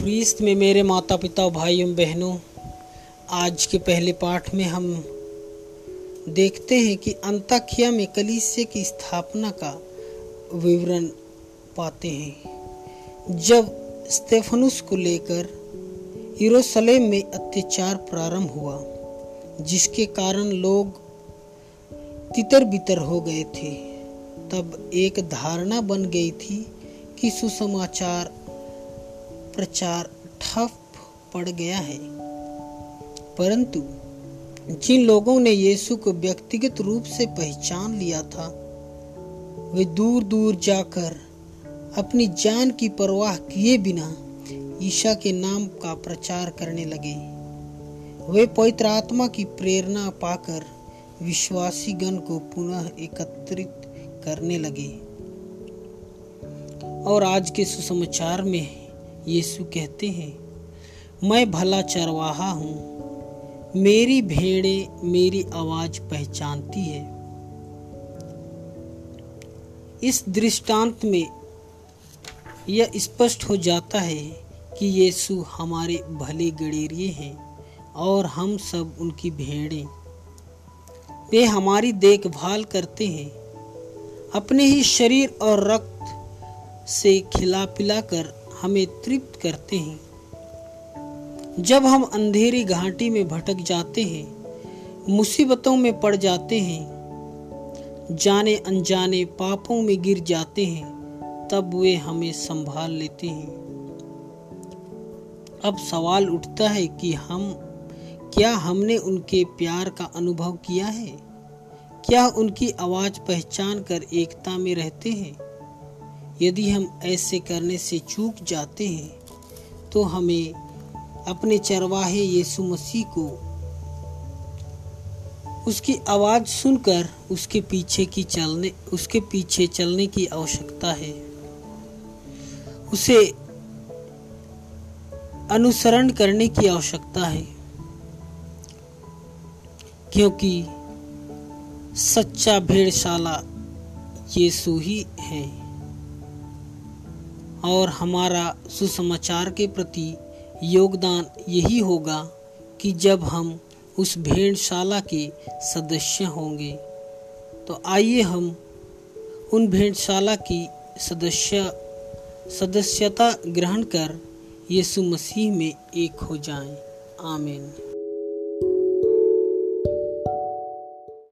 ख्रीस्त में मेरे माता पिता भाइयों, बहनों, आज के पहले पाठ में हम देखते हैं कि अंताखिया में कलीसिया की स्थापना का विवरण पाते हैं। जब स्टेफनुस को लेकर यरूशलेम में अत्याचार प्रारंभ हुआ, जिसके कारण लोग तितर बितर हो गए थे, तब एक धारणा बन गई थी कि सुसमाचार प्रचार ठप पड़ गया है। परंतु जिन लोगों ने यीशु को व्यक्तिगत रूप से पहचान लिया था, वे दूर दूर जाकर अपनी जान की परवाह किए बिना ईशा के नाम का प्रचार करने लगे। वे पवित्र आत्मा की प्रेरणा पाकर विश्वासी गण को पुनः एकत्रित करने लगे। और आज के सुसमाचार में यीशु कहते हैं, मैं भला चरवाहा हूँ। मेरी भेड़े मेरी आवाज़ पहचानती है। इस दृष्टांत में यह स्पष्ट हो जाता है कि यीशु हमारे भले गडेरिए हैं और हम सब उनकी भेड़ें। वे हमारी देखभाल करते हैं। अपने ही शरीर और रक्त से खिला पिलाकर हमें तृप्त करते हैं। जब हम अंधेरी घाटी में भटक जाते हैं, मुसीबतों में पड़ जाते हैं, जाने अनजाने पापों में गिर जाते हैं, तब वे हमें संभाल लेते हैं। अब सवाल उठता है कि हम, क्या हमने उनके प्यार का अनुभव किया है? क्या उनकी आवाज़ पहचान कर एकता में रहते हैं? यदि हम ऐसे करने से चूक जाते हैं तो हमें अपने चरवाहे यीशु मसीह को उसकी आवाज़ सुनकर उसके पीछे की चलने, उसके पीछे चलने की आवश्यकता है। उसे अनुसरण करने की आवश्यकता है, क्योंकि सच्चा भेड़शाला यीशु ही है। और हमारा सुसमाचार के प्रति योगदान यही होगा कि जब हम उस भेड़शाला के सदस्य होंगे तो आइए हम उन भेड़शाला की सदस्य, सदस्यता ग्रहण कर यीशु मसीह में एक हो जाएँ। आमीन